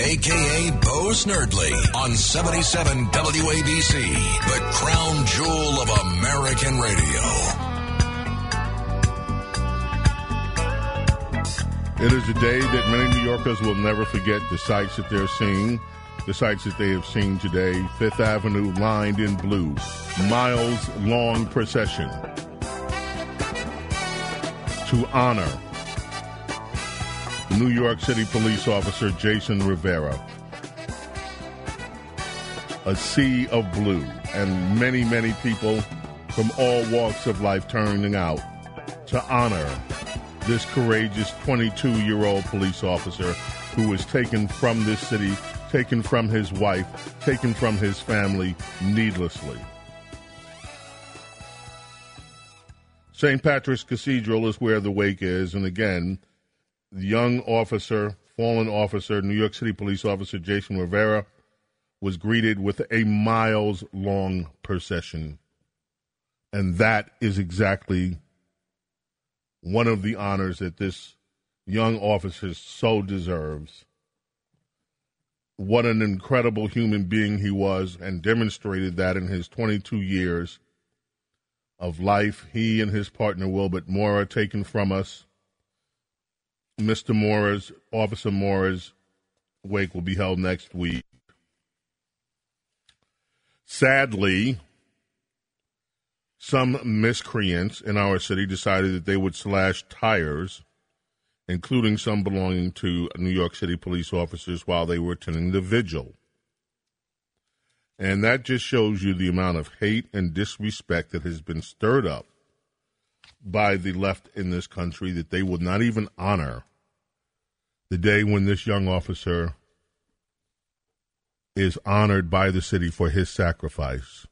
Aka Bo Snerdley, on 77 WABC, the crown jewel of American radio. It is a day that many New Yorkers will never forget the sights that they're seeing, the sights that they have seen today. Fifth Avenue lined in blue, miles long procession to honor New York City police officer Jason Rivera. A sea of blue, and many, many people from all walks of life turning out to honor this courageous 22 year old police officer who was taken from this city, taken from his wife, taken from his family needlessly. St. Patrick's Cathedral is where the wake is, and again, young officer, fallen officer, New York City police officer Jason Rivera, was greeted with a miles long procession. And that is exactly one of the honors that this young officer so deserves. What an incredible human being he was, and demonstrated that in his 22 years of life. He and his partner, Wilbert Mora, taken from us. Mr. Mora's, Officer Mora's wake will be held next week. Sadly, some miscreants in our city decided that they would slash tires, including some belonging to New York City police officers, while they were attending the vigil. And that just shows you the amount of hate and disrespect that has been stirred up by the left in this country that they would not even honor the day when this young officer is honored by the city for his sacrifice.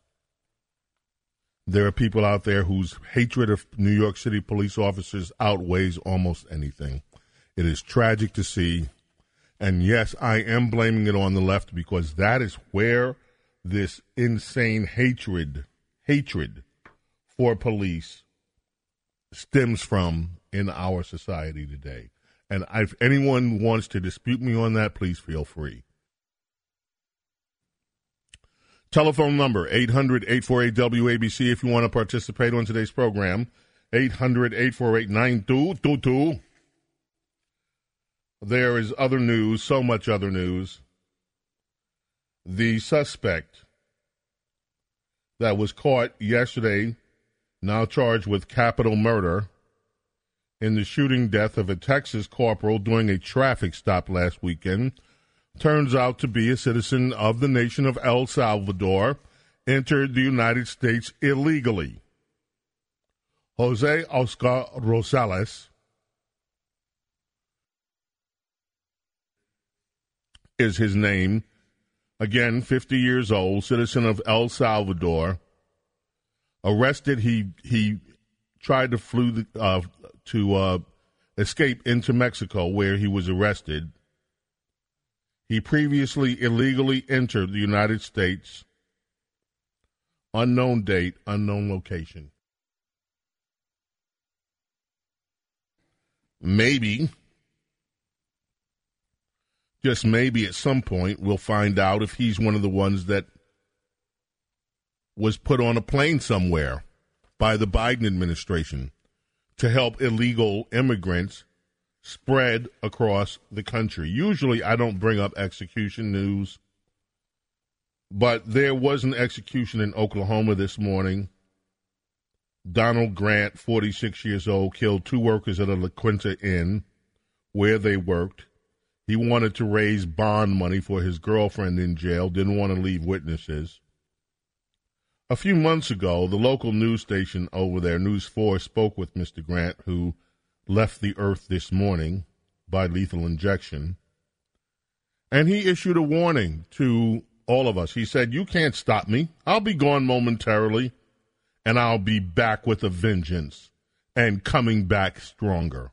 There are people out there whose hatred of New York City police officers outweighs almost anything. It is tragic to see. And yes, I am blaming it on the left because that is where this insane hatred, hatred for police stems from in our society today. And if anyone wants to dispute me on that, please feel free. Telephone number 800 848 WABC if you want to participate on today's program. 800 848 9222. There is other news, so much other news. The suspect that was caught yesterday, now charged with capital murder in the shooting death of a Texas corporal during a traffic stop last weekend, turns out to be a citizen of the nation of El Salvador, entered the United States illegally. Jose Oscar Rosales is his name. Again, 50 years old, citizen of El Salvador. Arrested, he he tried to flew the, uh, to uh, escape into Mexico, where he was arrested. He previously illegally entered the United States. Unknown date, unknown location. Maybe, just maybe at some point, we'll find out if he's one of the ones that was put on a plane somewhere by the Biden administration to help illegal immigrants spread across the country. Usually, I don't bring up execution news, but there was an execution in Oklahoma this morning Donald Grant, 46 years old, killed two workers at a La Quinta Inn where they worked. He wanted to raise bond money for his girlfriend in jail, didn't want to leave witnesses. A few months ago, the local news station over there, News 4, spoke with Mr. Grant, who left the earth this morning by lethal injection. And he issued a warning to all of us. He said, You can't stop me. I'll be gone momentarily, and I'll be back with a vengeance and coming back stronger.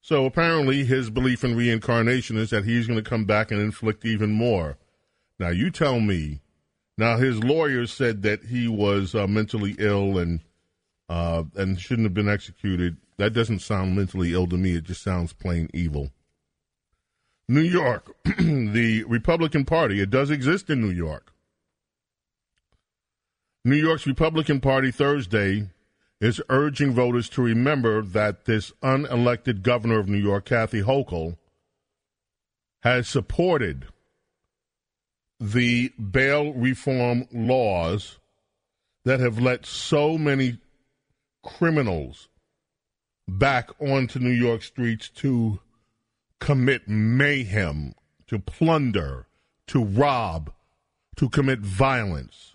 So apparently, his belief in reincarnation is that he's going to come back and inflict even more. Now, you tell me. Now, his lawyers said that he was uh, mentally ill and uh, and shouldn't have been executed. That doesn't sound mentally ill to me. It just sounds plain evil. New York, the Republican Party, it does exist in New York. New York's Republican Party Thursday is urging voters to remember that this unelected governor of New York, Kathy Hochul, has supported the bail reform laws that have let so many criminals back onto New York streets to commit mayhem, to plunder, to rob, to commit violence.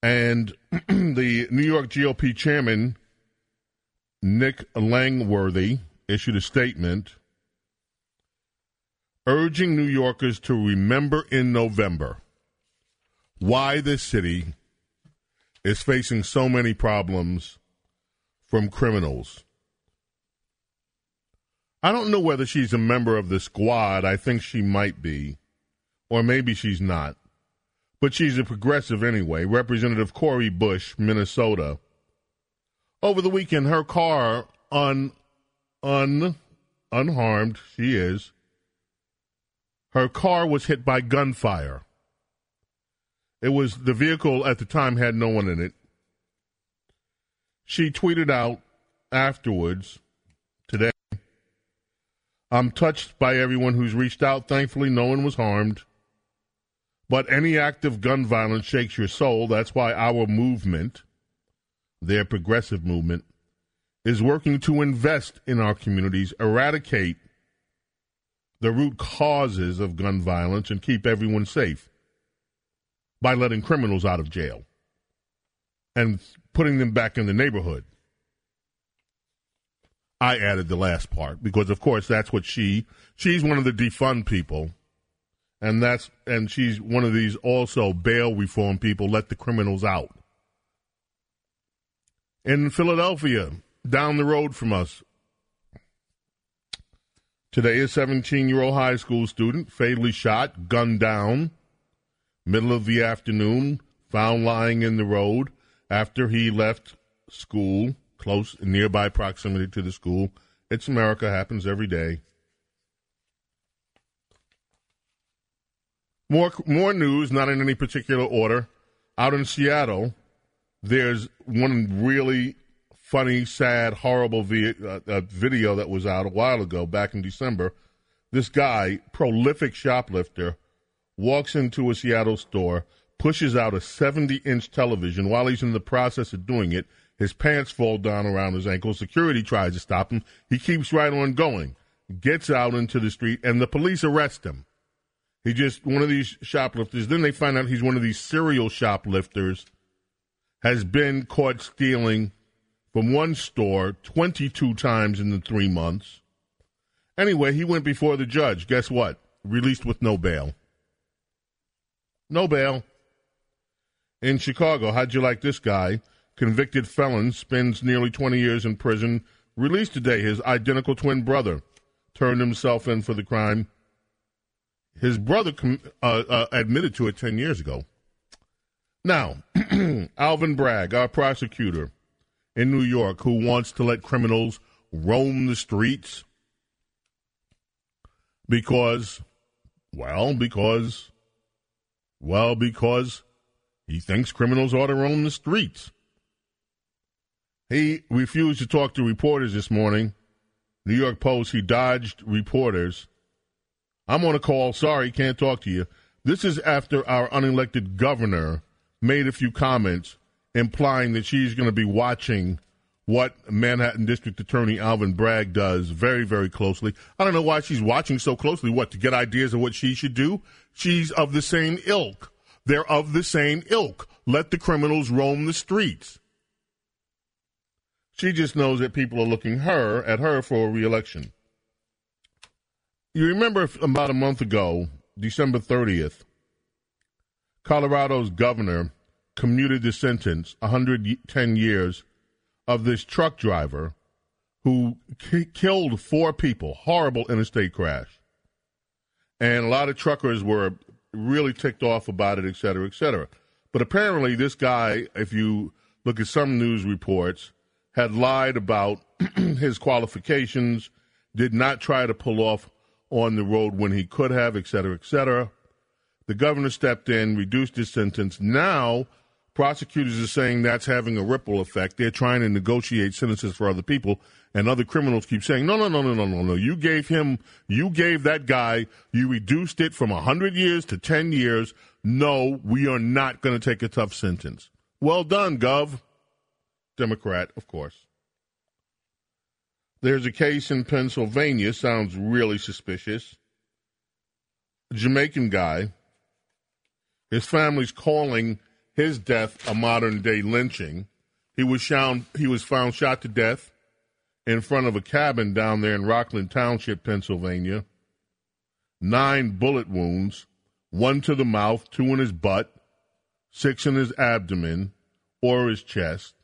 And the New York GOP chairman, Nick Langworthy, issued a statement urging New Yorkers to remember in November why this city is facing so many problems from criminals I don't know whether she's a member of the squad. I think she might be, or maybe she's not. But she's a progressive anyway. Representative Cori Bush, Minnesota. Over the weekend, her car un un unharmed. She is. Her car was hit by gunfire. It was the vehicle at the time had no one in it. She tweeted out afterwards today I'm touched by everyone who's reached out. Thankfully, no one was harmed. But any act of gun violence shakes your soul. That's why our movement, their progressive movement, is working to invest in our communities, eradicate the root causes of gun violence, and keep everyone safe by letting criminals out of jail and putting them back in the neighborhood. I added the last part because, of course, that's what she she's one of the defund people, and that's and she's one of these also bail reform people. Let the criminals out. In Philadelphia, down the road from us, today a 17 year old high school student fatally shot, gunned down, middle of the afternoon, found lying in the road after he left school close nearby proximity to the school. It's America, happens every day. More more news, not in any particular order. Out in Seattle, there's one really funny, sad, horrible vi- uh, uh, video that was out a while ago, back in December. This guy, prolific shoplifter, walks into a Seattle store, pushes out a 70 inch television while he's in the process of doing it. His pants fall down around his ankles. Security tries to stop him. He keeps right on going, gets out into the street, and the police arrest him. He just, one of these shoplifters, then they find out he's one of these serial shoplifters, has been caught stealing from one store 22 times in the three months. Anyway, he went before the judge. Guess what? Released with no bail. No bail. In Chicago, how'd you like this guy? convicted felon, spends nearly 20 years in prison, released today. His identical twin brother turned himself in for the crime. His brother uh, uh, admitted to it 10 years ago. Now, Alvin Bragg, our prosecutor in New York, who wants to let criminals roam the streets because, well, because, well, because he thinks criminals ought to roam the streets. He refused to talk to reporters this morning. New York Post, he dodged reporters. I'm on a call. Sorry, can't talk to you. This is after our unelected governor made a few comments implying that she's going to be watching what Manhattan District Attorney Alvin Bragg does very, very closely. I don't know why she's watching so closely. What, to get ideas of what she should do? She's of the same ilk. They're of the same ilk. Let the criminals roam the streets. She just knows that people are looking her at her for reelection. You remember about a month ago, December 30th, Colorado's governor commuted the sentence, 110 years, of this truck driver who k- killed four people, horrible interstate crash. And a lot of truckers were really ticked off about it, et cetera, et cetera. But apparently, this guy, if you look at some news reports, had lied about his qualifications, did not try to pull off on the road when he could have, et cetera, et cetera. The governor stepped in, reduced his sentence. Now, prosecutors are saying that's having a ripple effect. They're trying to negotiate sentences for other people, and other criminals keep saying, no, no, no, no, no, no, no. You gave him, you gave that guy, you reduced it from 100 years to 10 years. No, we are not going to take a tough sentence. Well done, Gov. Democrat, of course. There's a case in Pennsylvania, sounds really suspicious. A Jamaican guy, his family's calling his death a modern day lynching. He was found, he was found shot to death in front of a cabin down there in Rockland Township, Pennsylvania. Nine bullet wounds, one to the mouth, two in his butt, six in his abdomen or his chest.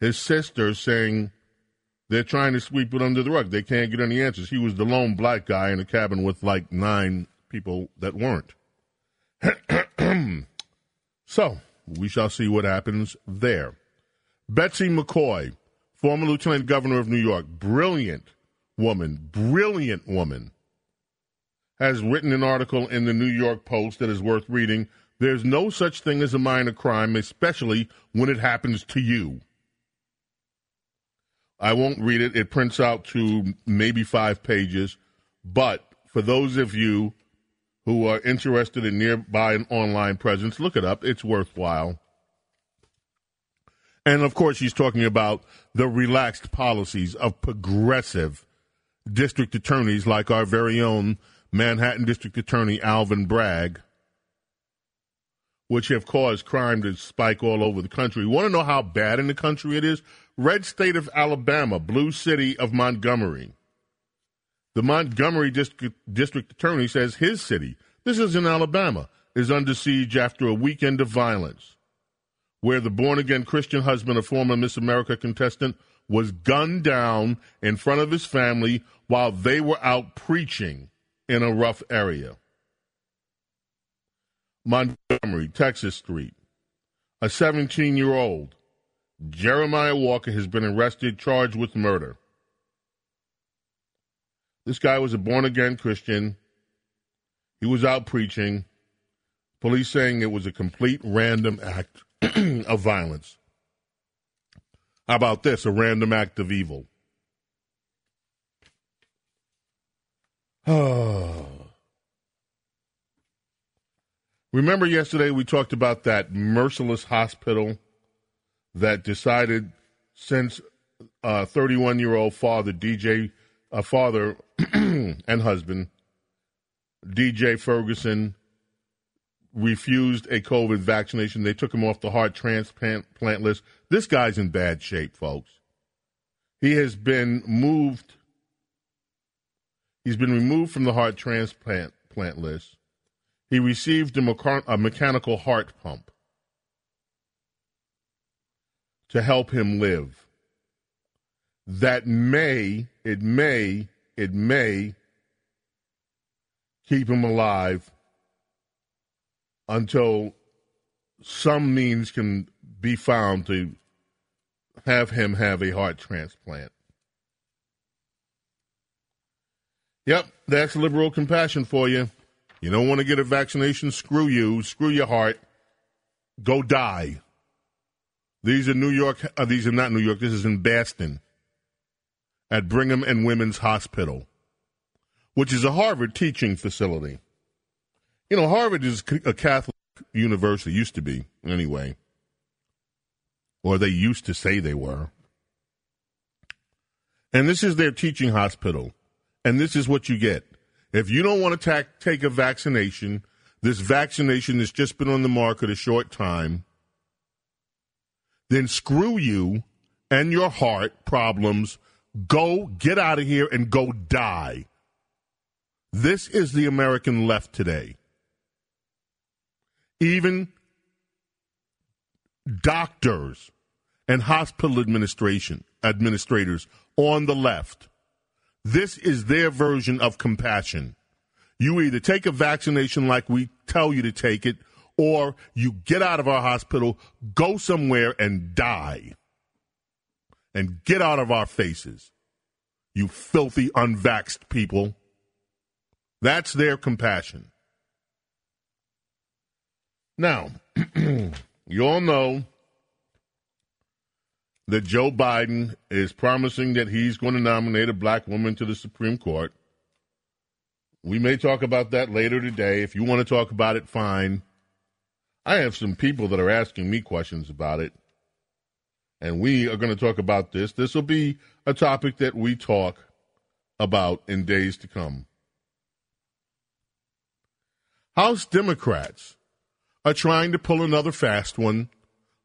His sister saying they're trying to sweep it under the rug. They can't get any answers. He was the lone black guy in a cabin with like nine people that weren't. so, we shall see what happens there. Betsy McCaughey, former lieutenant governor of New York, brilliant woman, brilliant woman, has written an article in the New York Post that is worth reading. There's no such thing as a minor crime, especially when it happens to you. I won't read it. It prints out to maybe five pages. But for those of you who are interested in nearby and online presence, look it up. It's worthwhile. And of course, she's talking about the relaxed policies of progressive district attorneys like our very own Manhattan District Attorney Alvin Bragg, which have caused crime to spike all over the country. Want to know how bad in the country it is? Red state of Alabama, blue city of Montgomery. The Montgomery district, district attorney says his city, this is in Alabama, is under siege after a weekend of violence, where the born again Christian husband of former Miss America contestant was gunned down in front of his family while they were out preaching in a rough area. Montgomery, Texas Street. A 17 year old Jeremiah Walker has been arrested, charged with murder. This guy was a born again Christian. He was out preaching. Police saying it was a complete random act of violence. How about this? A random act of evil. Remember yesterday we talked about that merciless hospital that decided since 31 uh, year old father, DJ, uh, father and husband, DJ Ferguson, refused a COVID vaccination. They took him off the heart transplant list. This guy's in bad shape, folks. He has been moved. He's been removed from the heart transplant plant list. He received a, a mechanical heart pump. to help him live. That may, it may, it may keep him alive until some means can be found to have him have a heart transplant. Yep, that's liberal compassion for you. You don't want to get a vaccination? Screw you. Screw your heart. Go die. These are New York. Uh, these are not New York. This is in Boston, at Brigham and Women's Hospital, which is a Harvard teaching facility. You know, Harvard is a Catholic university. Used to be, anyway. or they used to say they were. And this is their teaching hospital. And this is what you get. If you don't want to ta- take a vaccination, this vaccination has just been on the market a short time, then screw you and your heart problems. Go get out of here and go die. This is the American left today. Even doctors and hospital administration administrators on the left. This is their version of compassion. You either take a vaccination like we tell you to take it, or you get out of our hospital, go somewhere and die. And get out of our faces. You filthy, unvaxxed people. That's their compassion. Now, you all know that Joe Biden is promising that he's going to nominate a black woman to the Supreme Court. We may talk about that later today. If you want to talk about it, fine. I have some people that are asking me questions about it. And we are going to talk about this. This will be a topic that we talk about in days to come. House Democrats are trying to pull another fast one,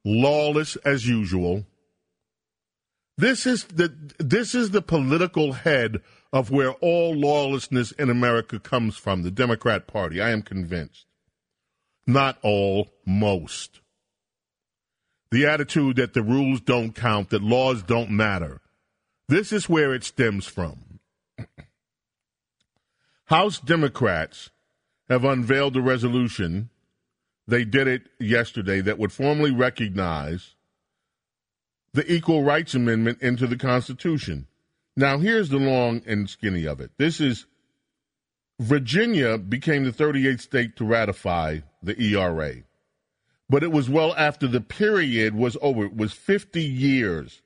lawless as usual. This is the this is the political head of where all lawlessness in America comes from, the Democrat Party. I am convinced. Not all, most. The attitude that the rules don't count, that laws don't matter. This is where it stems from. House Democrats have unveiled a resolution. They did it yesterday that would formally recognize the Equal Rights Amendment into the Constitution. Now, here's the long and skinny of it. This is Virginia became the 38th state to ratify the ERA. But it was well after the period was over. It was 50 years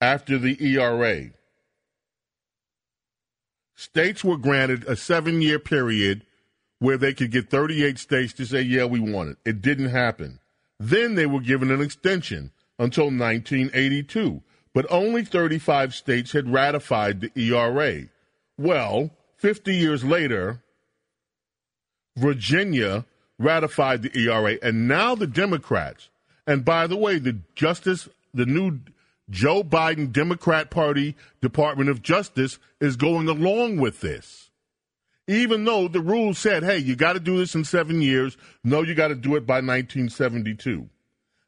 after the ERA. States were granted a seven year period where they could get 38 states to say, yeah, we want it. It didn't happen. Then they were given an extension until 1982, but only 35 states had ratified the ERA. Well, 50 years later, Virginia ratified the ERA, and now the Democrats, and by the way, the Justice, the new Joe Biden Democrat Party Department of Justice is going along with this. Even though the rules said, hey, you got to do this in seven years. No, you got to do it by 1972.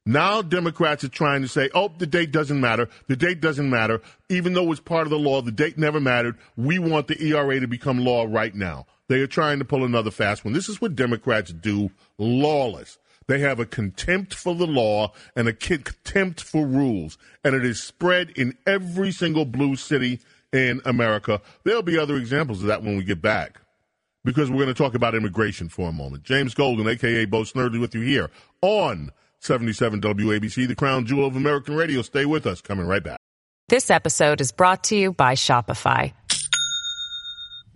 Now Democrats are trying to say, oh, the date doesn't matter. The date doesn't matter. Even though it's part of the law, the date never mattered. We want the ERA to become law right now. They are trying to pull another fast one. This is what Democrats do lawless. They have a contempt for the law and a contempt for rules. And it is spread in every single blue city in America. There'll be other examples of that when we get back because we're going to talk about immigration for a moment. James Golden, a.k.a. Bo Snerdley, with you here on 77 WABC, the crown jewel of American radio. Stay with us. Coming right back. This episode is brought to you by Shopify.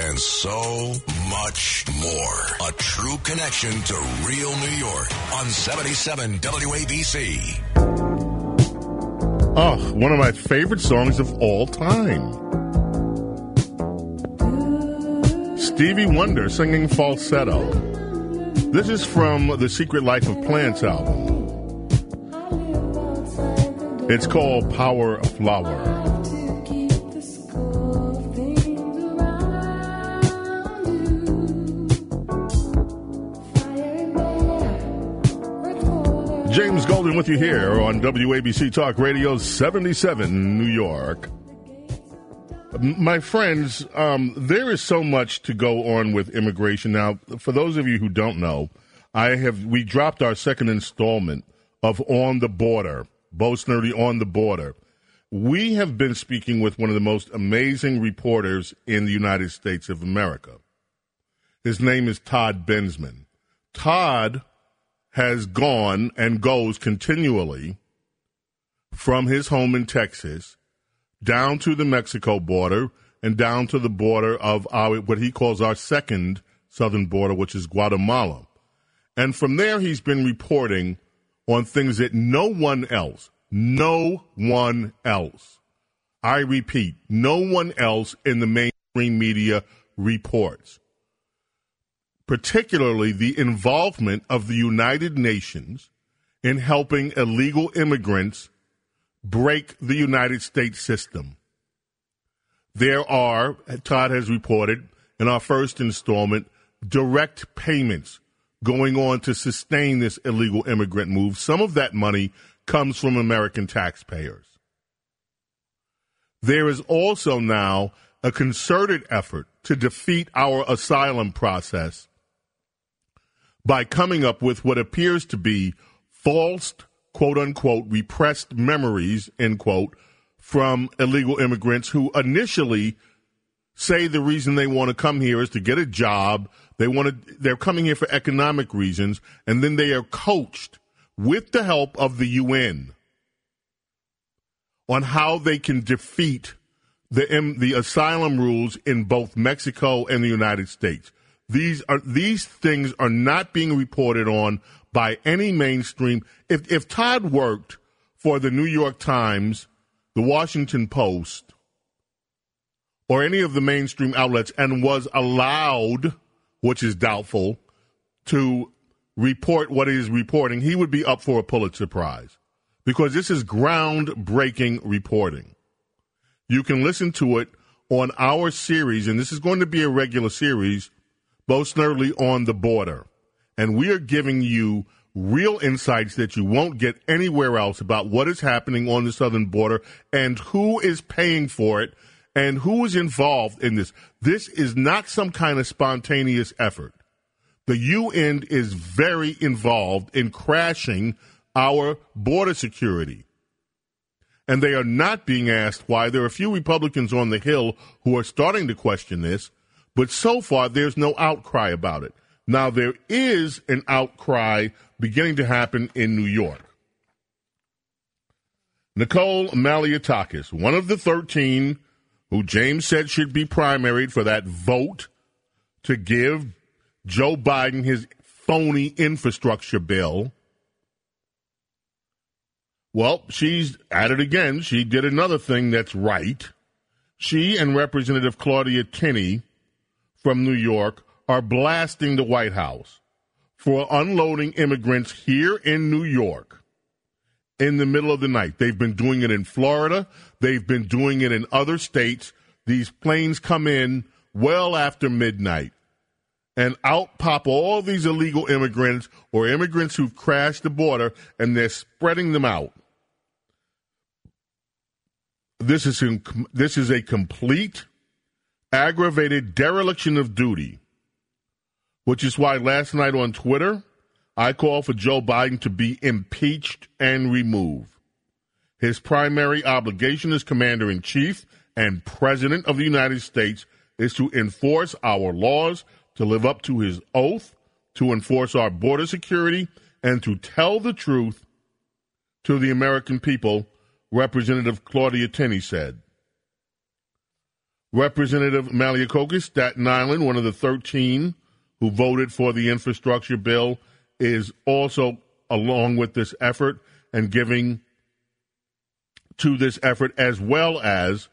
and so much more. A true connection to real New York on 77 WABC. Oh, one of my favorite songs of all time. Stevie Wonder singing falsetto. This is from the Secret Life of Plants album. It's called Power of Flower. James Golden with you here on WABC Talk Radio 77 New York. My friends, um, there is so much to go on with immigration. Now, for those of you who don't know, I have we dropped our second installment of On the Border Bo on the border. we have been speaking with one of the most amazing reporters in the United States of America. His name is Todd Bensman. Todd has gone and goes continually from his home in Texas down to the Mexico border and down to the border of our, what he calls our second southern border, which is Guatemala. And from there, he's been reporting on things that no one else, no one else, I repeat, no one else in the mainstream media reports. Particularly the involvement of the United Nations in helping illegal immigrants break the United States system. There are, Todd has reported in our first installment, direct payments going on to sustain this illegal immigrant move. Some of that money comes from American taxpayers. There is also now a concerted effort to defeat our asylum process by coming up with what appears to be false, quote unquote, repressed memories, end quote, from illegal immigrants who initially say the reason they want to come here is to get a job. They want to, they're coming here for economic reasons, and then they are coached with the help of the UN on how they can defeat the the asylum rules in both Mexico and the United States. These are these things are not being reported on by any mainstream. If if Todd worked for the New York Times, the Washington Post, or any of the mainstream outlets and was allowed, which is doubtful, to report what he is reporting, he would be up for a Pulitzer Prize because this is groundbreaking reporting. You can listen to it on our series, and this is going to be a regular series, most notably on the border. And we are giving you real insights that you won't get anywhere else about what is happening on the southern border and who is paying for it and who is involved in this. This is not some kind of spontaneous effort. The UN is very involved in crashing our border security. And they are not being asked why. There are a few Republicans on the Hill who are starting to question this, but so far there's no outcry about it. Now, there is an outcry beginning to happen in New York. Nicole Malliotakis, one of the 13 who James said should be primaried for that vote to give Joe Biden his phony infrastructure bill. Well, she's at it again. She did another thing that's right. She and Representative Claudia Tenney from New York are blasting the White House for unloading immigrants here in New York in the middle of the night. They've been doing it in Florida. They've been doing it in other states. These planes come in well after midnight. And out pop all these illegal immigrants or immigrants who've crashed the border, and they're spreading them out. This is this is a complete aggravated dereliction of duty, which is why last night on Twitter I called for Joe Biden to be impeached and removed. His primary obligation as commander in chief and president of the United States is to enforce our laws, to live up to his oath, to enforce our border security, and to tell the truth to the American people, Representative Claudia Tenney said. Representative Magliacocca, Staten Island, one of the 13 who voted for the infrastructure bill, is also along with this effort and giving to this effort as well as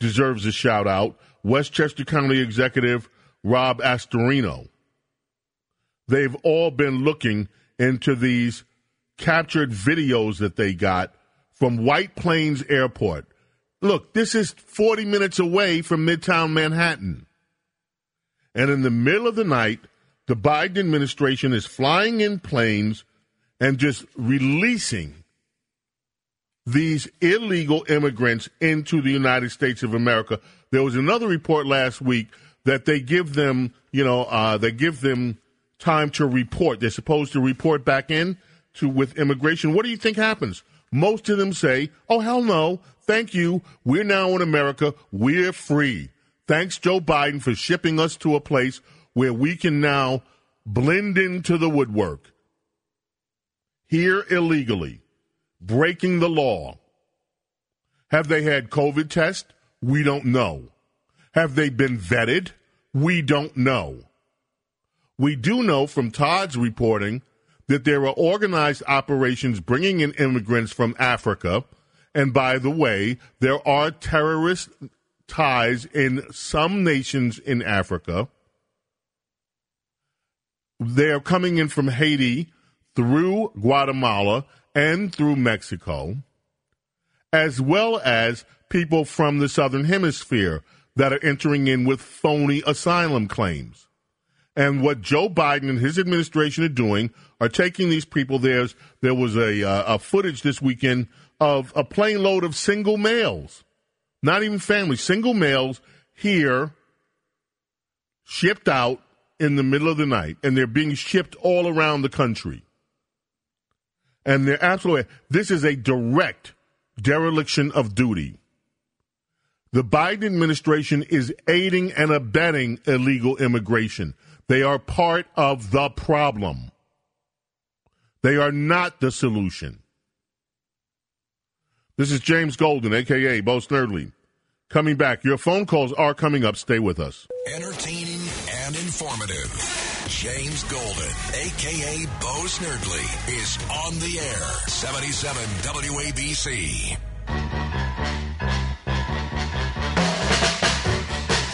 deserves a shout out Westchester County Executive Rob Astorino. They've all been looking into these captured videos that they got from White Plains Airport. Look, this is 40 minutes away from Midtown Manhattan. And in the middle of the night, the Biden administration is flying in planes and just releasing these illegal immigrants into the United States of America. There was another report last week that they give them, you know, uh, they give them time to report. They're supposed to report back in to with immigration. What do you think happens? most of them say, oh, hell no, thank you. We're now in America. We're free. Thanks, Joe Biden, for shipping us to a place where we can now blend into the woodwork here illegally, breaking the law. Have they had COVID test? We don't know. Have they been vetted? We don't know. We do know from Todd's reporting that there are organized operations bringing in immigrants from Africa. And by the way, there are terrorist ties in some nations in Africa. They're coming in from Haiti through Guatemala and through Mexico, as well as people from the Southern Hemisphere that are entering in with phony asylum claims. And what Joe Biden and his administration are doing are taking these people. There's there was a, uh, a footage this weekend of a plane load of single males, not even families, single males here, shipped out in the middle of the night, and they're being shipped all around the country. And they're absolutely this is a direct dereliction of duty. The Biden administration is aiding and abetting illegal immigration. They are part of the problem. They are not the solution. This is James Golden, aka Bo Snerdley. Coming back. Your phone calls are coming up. Stay with us. Entertaining and informative. James Golden, aka Bo Snerdley, is on the air. 77 WABC.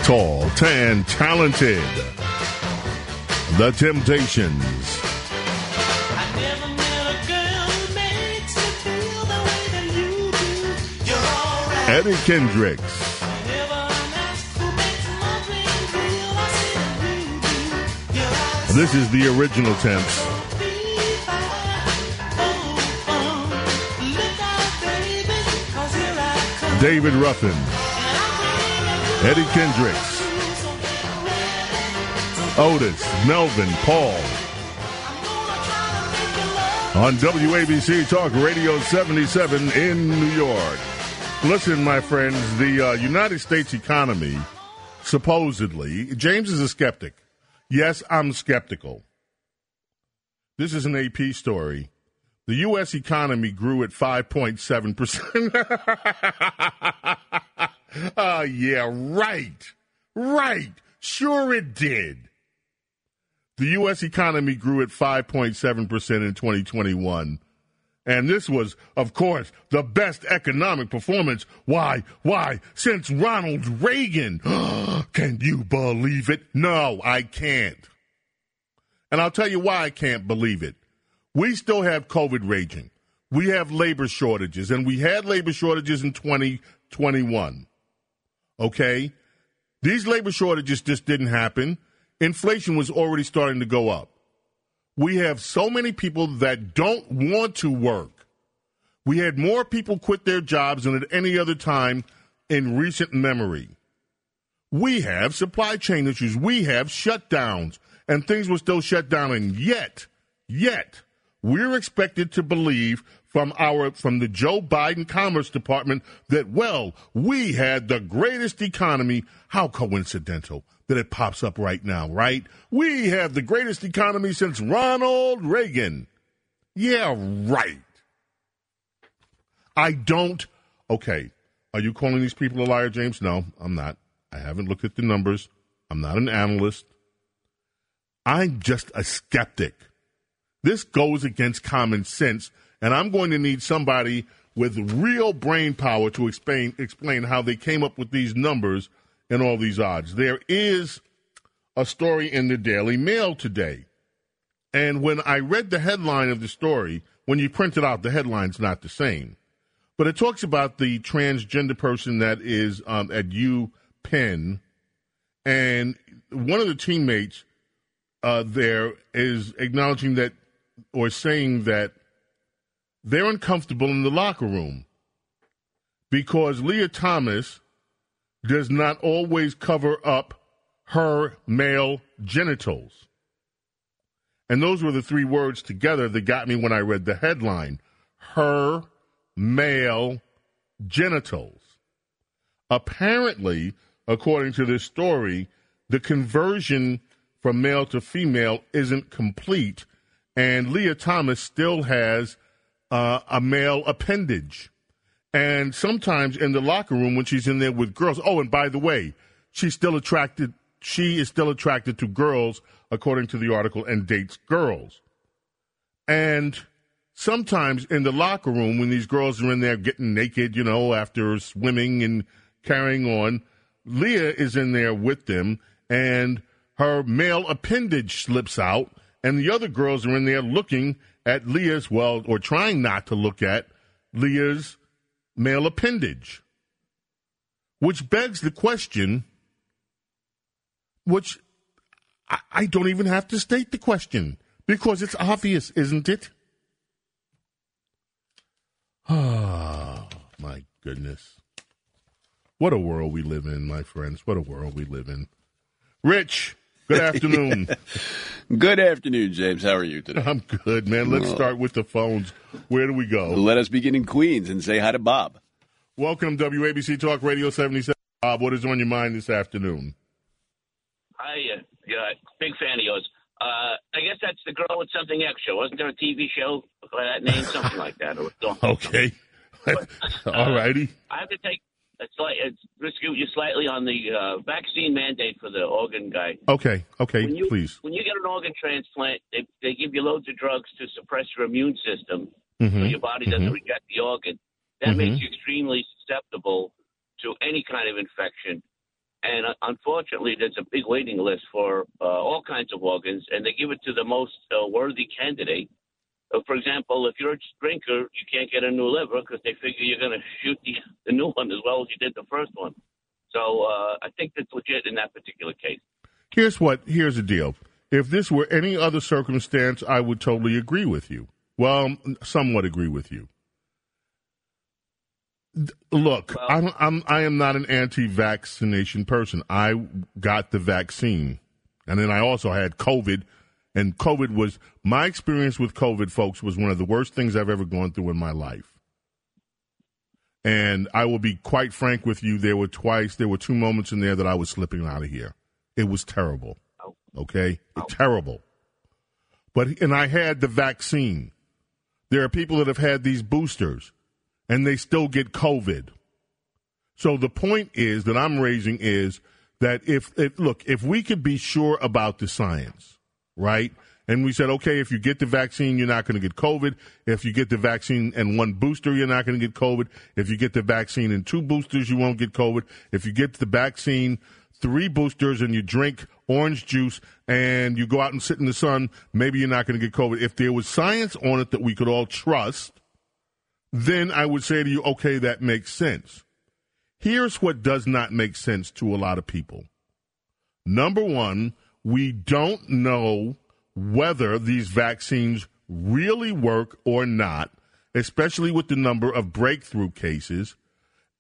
Tall, tan, talented. The Temptations. Eddie Kendricks. This is the original Temps. David Ruffin. Eddie Kendricks. Otis, Melvin, Paul. On WABC Talk Radio 77 in New York. Listen, my friends, the uh, United States economy, supposedly, James is a skeptic. Yes, I'm skeptical. This is an AP story. The U.S. economy grew at 5.7%. Oh, yeah, right. Right. Sure it did. The U.S. economy grew at 5.7% in 2021. And this was, of course, the best economic performance. Why? Why? Since Ronald Reagan. Can you believe it? No, I can't. And I'll tell you why I can't believe it. We still have COVID raging. We have labor shortages, and we had labor shortages in 2021. Okay? These labor shortages just didn't happen. Inflation was already starting to go up. We have so many people that don't want to work. We had more people quit their jobs than at any other time in recent memory. We have supply chain issues. We have shutdowns, and things were still shut down. And yet, yet, we're expected to believe from our from the Joe Biden Commerce Department that well, we had the greatest economy. How coincidental that it pops up right now, right? We have the greatest economy since Ronald Reagan. Yeah, right. I don't Okay. Are you calling these people a liar, James? No, I'm not. I haven't looked at the numbers. I'm not an analyst. I'm just a skeptic. This goes against common sense, and I'm going to need somebody with real brain power to explain explain how they came up with these numbers and all these odds. There is a story in the Daily Mail today. And when I read the headline of the story, when you print it out, the headline's not the same. But it talks about the transgender person that is um, at U Penn, and one of the teammates uh, there is acknowledging that or saying that they're uncomfortable in the locker room because Lia Thomas does not always cover up her male genitals. And those were the three words together that got me when I read the headline. Her male genitals. Apparently, according to this story, the conversion from male to female isn't complete, and Lia Thomas still has uh, a male appendage. And sometimes in the locker room when she's in there with girls, oh, and by the way, she's still attracted. She is still attracted to girls, according to the article, and dates girls. And sometimes in the locker room, when these girls are in there getting naked, you know, after swimming and carrying on, Lia is in there with them, and her male appendage slips out, and the other girls are in there looking at Lia's, well, or trying not to look at Lia's male appendage. Which begs the question, which I, I don't even have to state the question because it's obvious, isn't it? Oh, my goodness. What a world we live in, my friends. What a world we live in. Rich, good afternoon. good afternoon, James. How are you today? I'm good, man. Let's start with the phones. Where do we go? Let us begin in Queens and say hi to Bob. Welcome, WABC Talk Radio 77. Bob, what is on your mind this afternoon? Hi, uh, yeah, big fan of yours. Uh, I guess that's the girl with something extra. Wasn't there a TV show by that name? Something like that. okay. All righty. Uh, I have to take it's like it's rescue you slightly on the uh, vaccine mandate for the organ guy. Okay, okay, when you, please. When you get an organ transplant, they they give you loads of drugs to suppress your immune system, mm-hmm. so your body doesn't mm-hmm. reject the organ. That mm-hmm. makes you extremely susceptible to any kind of infection. And uh, unfortunately, there's a big waiting list for uh, all kinds of organs, and they give it to the most uh, worthy candidate. Uh, for example, if you're a drinker, you can't get a new liver because they figure you're going to shoot the, the new one as well as you did the first one. So uh, I think that's legit in that particular case. Here's what. Here's the deal. If this were any other circumstance, I would totally agree with you. Well, somewhat agree with you. Look, well, I'm, I'm I am not an anti-vaccination person. I got the vaccine, and then I also had COVID and COVID was my experience with COVID, folks, was one of the worst things I've ever gone through in my life. And I will be quite frank with you, there were twice, there were two moments in there that I was slipping out of here. It was terrible. Okay? Terrible. But, and I had the vaccine. There are people that have had these boosters and they still get COVID. So the point is that I'm raising is that if, if look, if we could be sure about the science, right? And we said, okay, if you get the vaccine, you're not going to get COVID. If you get the vaccine and one booster, you're not going to get COVID. If you get the vaccine and two boosters, you won't get COVID. If you get the vaccine, three boosters, and you drink orange juice and you go out and sit in the sun, maybe you're not going to get COVID. If there was science on it that we could all trust, then I would say to you, okay, that makes sense. Here's what does not make sense to a lot of people. Number one, we don't know whether these vaccines really work or not, especially with the number of breakthrough cases.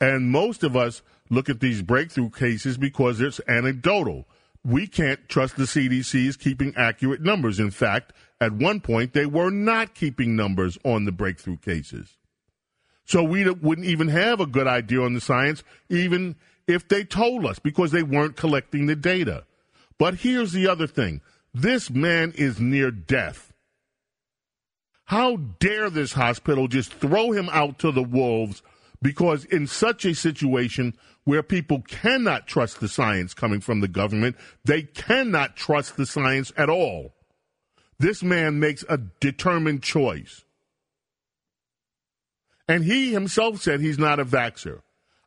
And most of us look at these breakthrough cases because it's anecdotal. We can't trust the CDC is keeping accurate numbers. In fact, at one point, they were not keeping numbers on the breakthrough cases. So we wouldn't even have a good idea on the science, even if they told us, because they weren't collecting the data. But here's the other thing this man is near death. How dare this hospital just throw him out to the wolves because, in such a situation where people cannot trust the science coming from the government, they cannot trust the science at all. This man makes a determined choice. And he himself said he's not a vaxxer.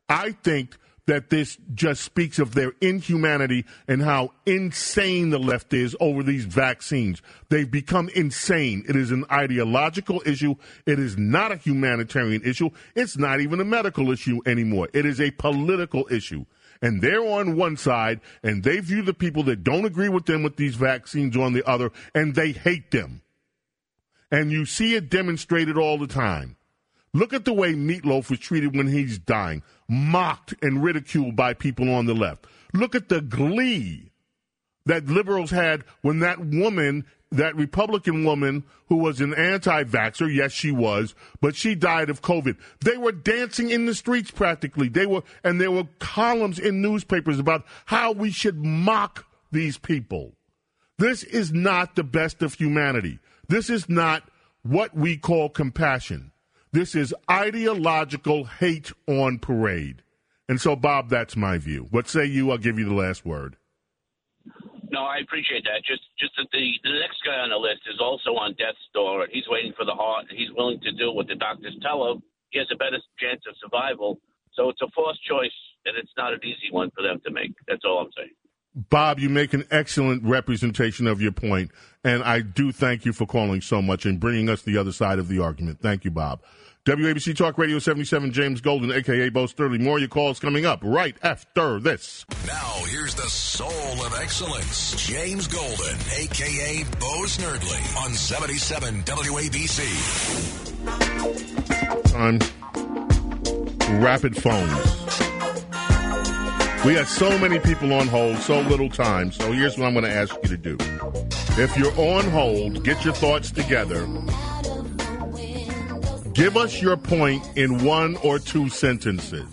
I think that this just speaks of their inhumanity and how insane the left is over these vaccines. They've become insane. It is an ideological issue. It is not a humanitarian issue. It's not even a medical issue anymore. It is a political issue. And they're on one side, and they view the people that don't agree with them with these vaccines on the other, and they hate them. And you see it demonstrated all the time. Look at the way Meatloaf was treated when he's dying, mocked and ridiculed by people on the left. Look at the glee that liberals had when that woman that Republican woman who was an anti vaxxer. Yes, she was, but she died of COVID. They were dancing in the streets practically. They were, and there were columns in newspapers about how we should mock these people. This is not the best of humanity. This is not what we call compassion. This is ideological hate on parade. And so, Bob, that's my view. What say you? I'll give you the last word. No, I appreciate that. Just, just that the the next guy on the list is also on death's door. and He's waiting for the heart. and He's willing to do what the doctors tell him. He has a better chance of survival. So it's a forced choice, and it's not an easy one for them to make. That's all I'm saying. Bob, you make an excellent representation of your point, and I do thank you for calling so much and bringing us the other side of the argument. Thank you, Bob. WABC Talk Radio 77, James Golden, a.k.a. Bo Snerdley. More of your calls coming up right after this. Now, here's the soul of excellence, James Golden, a.k.a. Bo Snerdley, on 77 WABC. Time. Rapid phones. We got so many people on hold, so little time. So here's what I'm going to ask you to do. If you're on hold, get your thoughts together Give us your point in one or two sentences.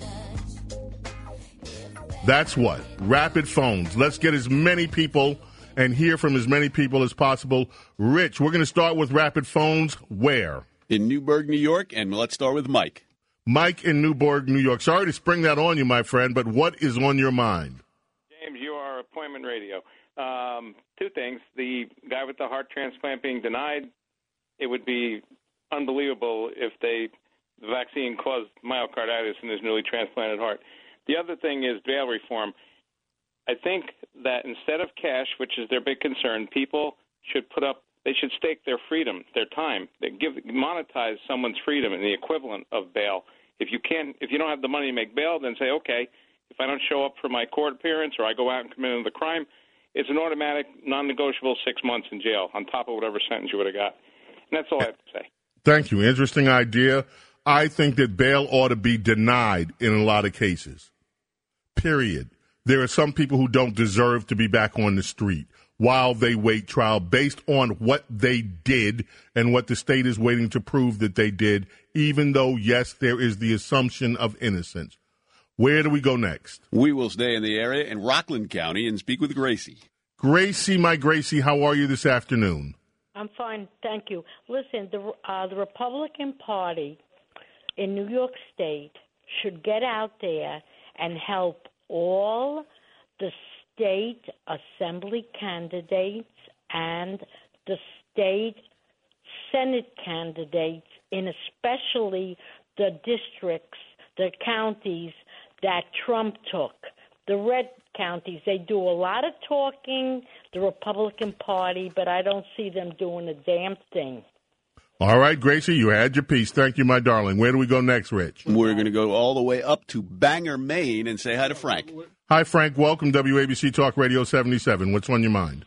That's what. Rapid phones. Let's get as many people and hear from as many people as possible. Rich, we're going to start with rapid phones. Where? In Newburgh, New York, and let's start with Mike. Mike in Newburgh, New York. Sorry to spring that on you, my friend, but what is on your mind? James, you are appointment radio. Um, two things. The guy with the heart transplant being denied, it would be unbelievable if they the vaccine caused myocarditis in his newly transplanted heart. The other thing is bail reform. I think that instead of cash, which is their big concern, people should put up they should stake their freedom, their time. They give monetize someone's freedom in the equivalent of bail. If you can't if you don't have the money to make bail, then say, okay, if I don't show up for my court appearance or I go out and commit another crime, it's an automatic, non negotiable six months in jail on top of whatever sentence you would have got. And that's all I have to say. Thank you. Interesting idea. I think that bail ought to be denied in a lot of cases. Period. There are some people who don't deserve to be back on the street while they wait trial based on what they did and what the state is waiting to prove that they did, even though, yes, there is the assumption of innocence. Where do we go next? We will stay in the area in Rockland County and speak with Gracie. Gracie, my Gracie, how are you this afternoon? I'm fine, thank you. Listen, the uh, the Republican Party in New York State should get out there and help all the state assembly candidates and the state senate candidates in especially the districts, the counties that Trump took. The red counties. They do a lot of talking, the Republican Party, but I don't see them doing a damn thing. All right, Gracie, you had your piece. Thank you, my darling. Where do we go next, Rich? We're going to go all the way up to Bangor, Maine, and say hi to Frank. Hi, Frank. Welcome, WABC Talk Radio 77. What's on your mind?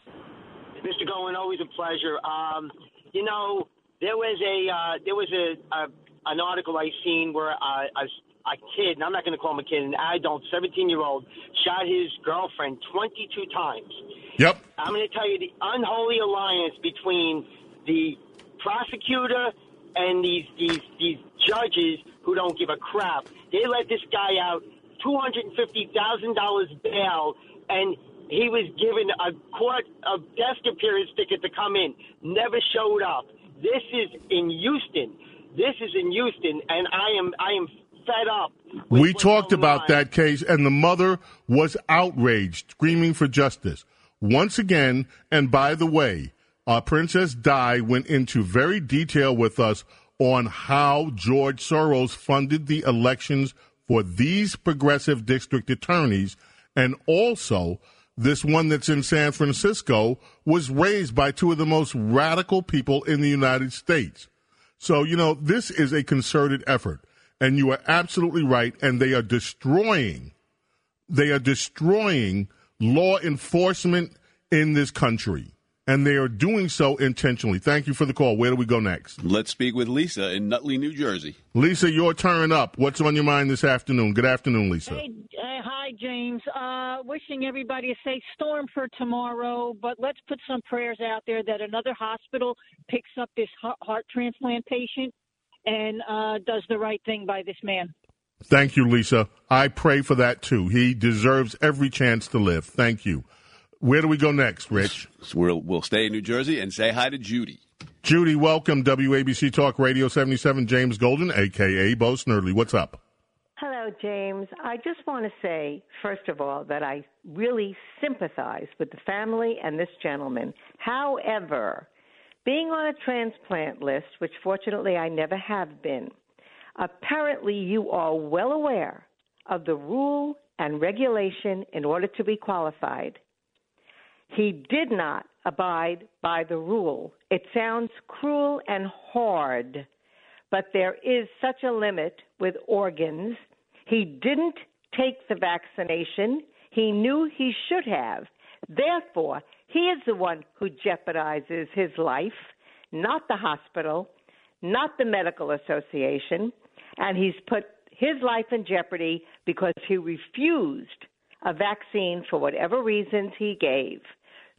Mr. Golan, always a pleasure. Um, you know, there was a uh, there was a, a an article I seen where uh, a, a kid, and I'm not going to call him a kid, an adult, 17 year old, shot his girlfriend 22 times. Yep. I'm going to tell you the unholy alliance between the prosecutor and these these these judges who don't give a crap. They let this guy out two hundred and fifty thousand dollars bail, and he was given a court a desk appearance ticket to come in. Never showed up. This is in Houston. This is in Houston, and I am I am fed up. We talked about that case, and the mother was outraged, screaming for justice. Once again, and by the way, uh, Princess Di went into very detail with us on how George Soros funded the elections for these progressive district attorneys, and also this one that's in San Francisco was raised by two of the most radical people in the United States. So, you know, this is a concerted effort. And you are absolutely right. And they are destroying, they are destroying law enforcement in this country. And they are doing so intentionally. Thank you for the call. Where do we go next? Let's speak with Lisa in Nutley, New Jersey. Lisa, your turn up. What's on your mind this afternoon? Good afternoon, Lisa. Hey, uh, hi, James. Uh, wishing everybody a safe storm for tomorrow, but let's put some prayers out there that another hospital picks up this heart transplant patient and uh, does the right thing by this man. Thank you, Lisa. I pray for that too. He deserves every chance to live. Thank you. Where do we go next, Rich? We'll, we'll stay in New Jersey and say hi to Judy. Judy, welcome. WABC Talk Radio 77, James Golden, a.k.a. Bo Snerdley. What's up? Hello, James. I just want to say, first of all, that I really sympathize with the family and this gentleman. However, being on a transplant list, which fortunately I never have been, apparently you are well aware of the rule and regulation in order to be qualified. He did not abide by the rule. It sounds cruel and hard, but there is such a limit with organs. He didn't take the vaccination. He knew he should have. Therefore, he is the one who jeopardizes his life, not the hospital, not the medical association, and he's put his life in jeopardy because he refused a vaccine for whatever reasons he gave.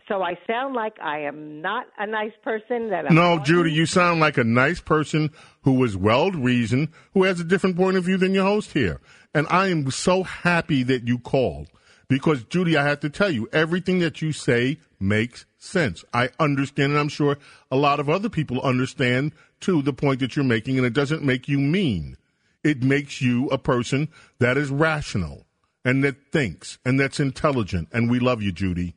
So I sound like I am not a nice person. That I'm no, Judy, you sound like a nice person who is well reasoned, who has a different point of view than your host here. And I am so happy that you called because, Judy, I have to tell you, everything that you say makes sense. I understand, and I'm sure a lot of other people understand too the point that you're making, and it doesn't make you mean. It makes you a person that is rational and that thinks and that's intelligent. And we love you, Judy.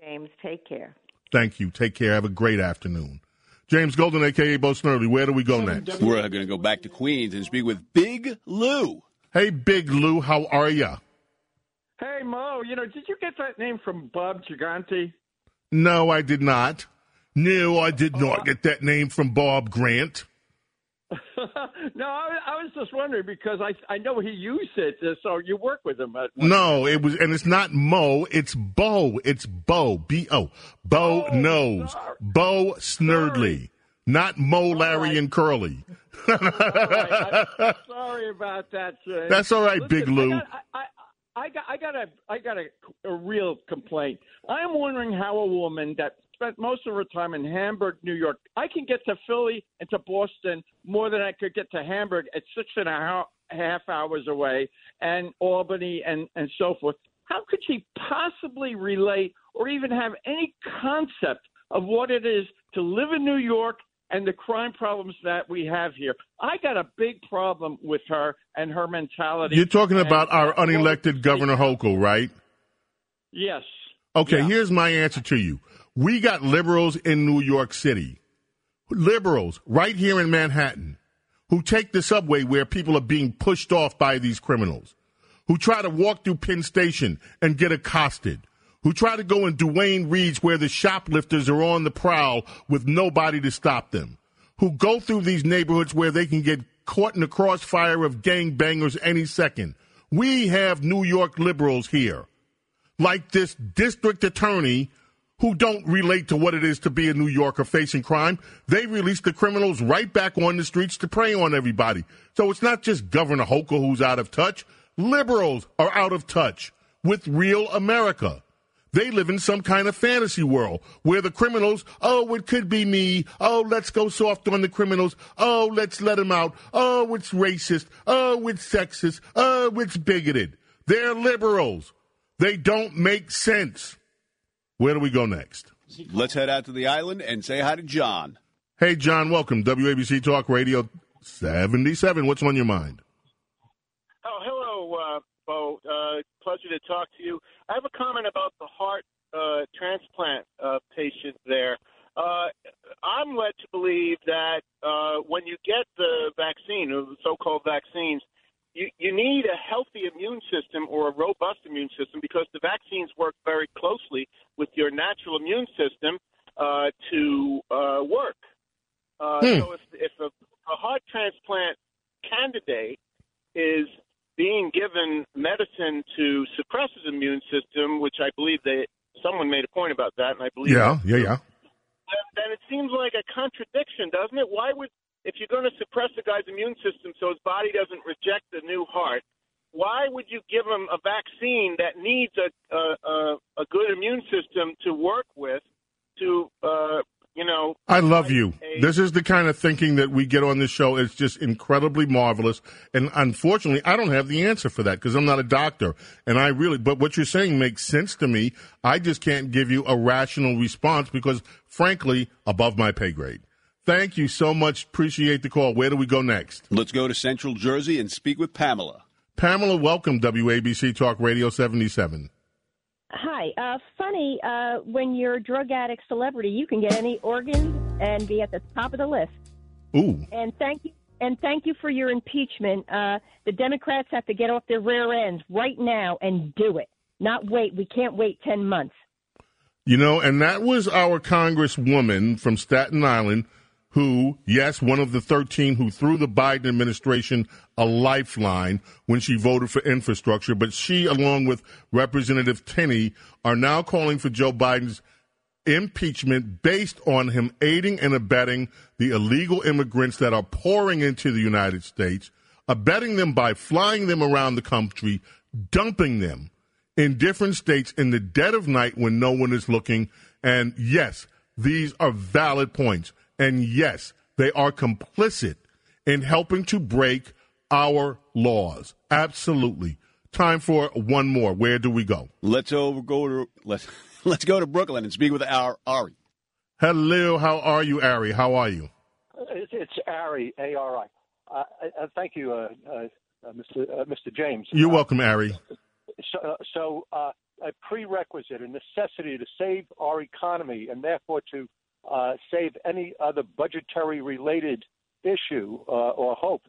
James, take care. Thank you. Take care. Have a great afternoon. James Golden, aka Bo Snerdley. Where do we go next? We're going to go back to Queens and speak with Big Lou. Hey, Big Lou, how are you? Hey, Mo. You know, did you get that name from Bob Gigante? No, I did not. No, I did not oh. get that name from Bob Grant. No, I, I, was just wondering because I I know he used it, uh, so you work with him. No, it was, and it's not Mo, it's Bo. It's Bo, B O. Bo oh, knows. Sorry. Bo sorry. not Mo, Larry, right. and Curly. right. sorry about that. Jay. That's all right, Listen, Big Lou. I got, I, I got, I got a, I got a, a real complaint. I'm wondering how a woman that spent most of her time in Hamburg, New York. I can get to Philly and to Boston more than I could get to Hamburg at six and a half hours away, and Albany and and so forth. How could she possibly relate or even have any concept of what it is to live in New York and the crime problems that we have here. I got a big problem with her and her mentality. You're talking about our unelected Governor Hochul, right? Yes. Okay, yeah. here's my answer to you. We got liberals in New York City, liberals right here in Manhattan, who take the subway where people are being pushed off by these criminals, who try to walk through Penn Station and get accosted, who try to go in Duane Reade's where the shoplifters are on the prowl with nobody to stop them, who go through these neighborhoods where they can get caught in the crossfire of gangbangers any second. We have New York liberals here, like this district attorney who don't relate to what it is to be a New Yorker facing crime. They release the criminals right back on the streets to prey on everybody. So it's not just Governor Hochul who's out of touch. Liberals are out of touch with real America. They live in some kind of fantasy world where the criminals, oh, it could be me. Oh, let's go soft on the criminals. Oh, let's let them out. Oh, it's racist. Oh, it's sexist. Oh, it's bigoted. They're liberals. They don't make sense. Where do we go next? Let's head out to the island and say hi to John. Hey, John, welcome. WABC Talk Radio 77. What's on your mind? Oh, hello, uh, Bo. Uh, pleasure to talk to you. I have a comment about the heart uh, transplant uh, patient there. Uh, I'm led to believe that uh, when you get the vaccine, or the so-called vaccines, you, you need a healthy immune system or a robust immune system because the vaccines work very closely with your natural immune system uh, to uh, work. Uh, hmm. So if, if a, a heart transplant candidate is being given medicine to suppress his immune system, which I believe they someone made a point about that, and I believe Yeah, that. yeah, yeah. Then it seems like a contradiction, doesn't it? Why would if you're going to suppress a guy's immune system so his body doesn't reject the new heart? Why would you give him a vaccine that needs a a, a, a good immune system to work with to uh, you know I love you. This is the kind of thinking that we get on this show. It's just incredibly marvelous. And unfortunately, I don't have the answer for that because I'm not a doctor. And I really, but what you're saying makes sense to me. I just can't give you a rational response because, frankly, above my pay grade. Thank you so much. Appreciate the call. Where do we go next? Let's go to Central Jersey and speak with Pamela. Pamela, welcome, WABC Talk Radio 77. Hi. Uh, funny, uh, when you're a drug addict celebrity, you can get any organ and be at the top of the list. Ooh. And thank you. And thank you for your impeachment. Uh, the Democrats have to get off their rear ends right now and do it. Not wait. We can't wait 10 months. You know, and that was our congresswoman from Staten Island who, yes, one of the 13 who threw the Biden administration a lifeline when she voted for infrastructure. But she, along with Representative Tenney, are now calling for Joe Biden's impeachment based on him aiding and abetting the illegal immigrants that are pouring into the United States, abetting them by flying them around the country, dumping them in different states in the dead of night when no one is looking. And yes, these are valid points. And yes, they are complicit in helping to break our laws. Absolutely. Time for one more. Where do we go? Let's over go to let's let's go to Brooklyn and speak with our Ari. Hello, how are you, Ari? How are you? It's, it's Ari, A R I. Uh, uh, thank you, uh, uh, uh, Mr. Uh, Mr. James. You're welcome, Ari. So, uh, so uh, a prerequisite, a necessity to save our economy, and therefore to uh, save any other budgetary related issue uh, or hope,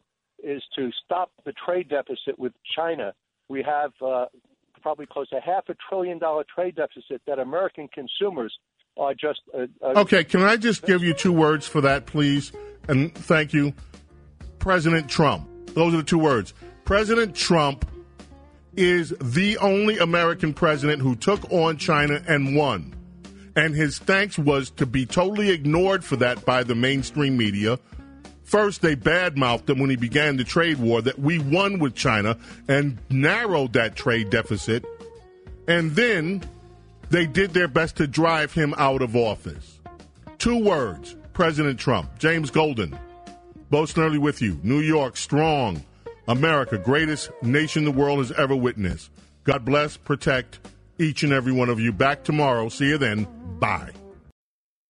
is to stop the trade deficit with China. We have uh, probably close to half a trillion dollar trade deficit that American consumers are just. Uh, uh, Okay, can I just give you two words for that, please? And thank you. President Trump. Those are the two words. President Trump is the only American president who took on China and won. And his thanks was to be totally ignored for that by the mainstream media. First, they badmouthed him when he began the trade war that we won with China and narrowed that trade deficit. And then they did their best to drive him out of office. Two words President Trump. James Golden. Bo Snerdley with you. New York, strong. America, greatest nation the world has ever witnessed. God bless, protect each and every one of you. Back tomorrow. See you then. Bye.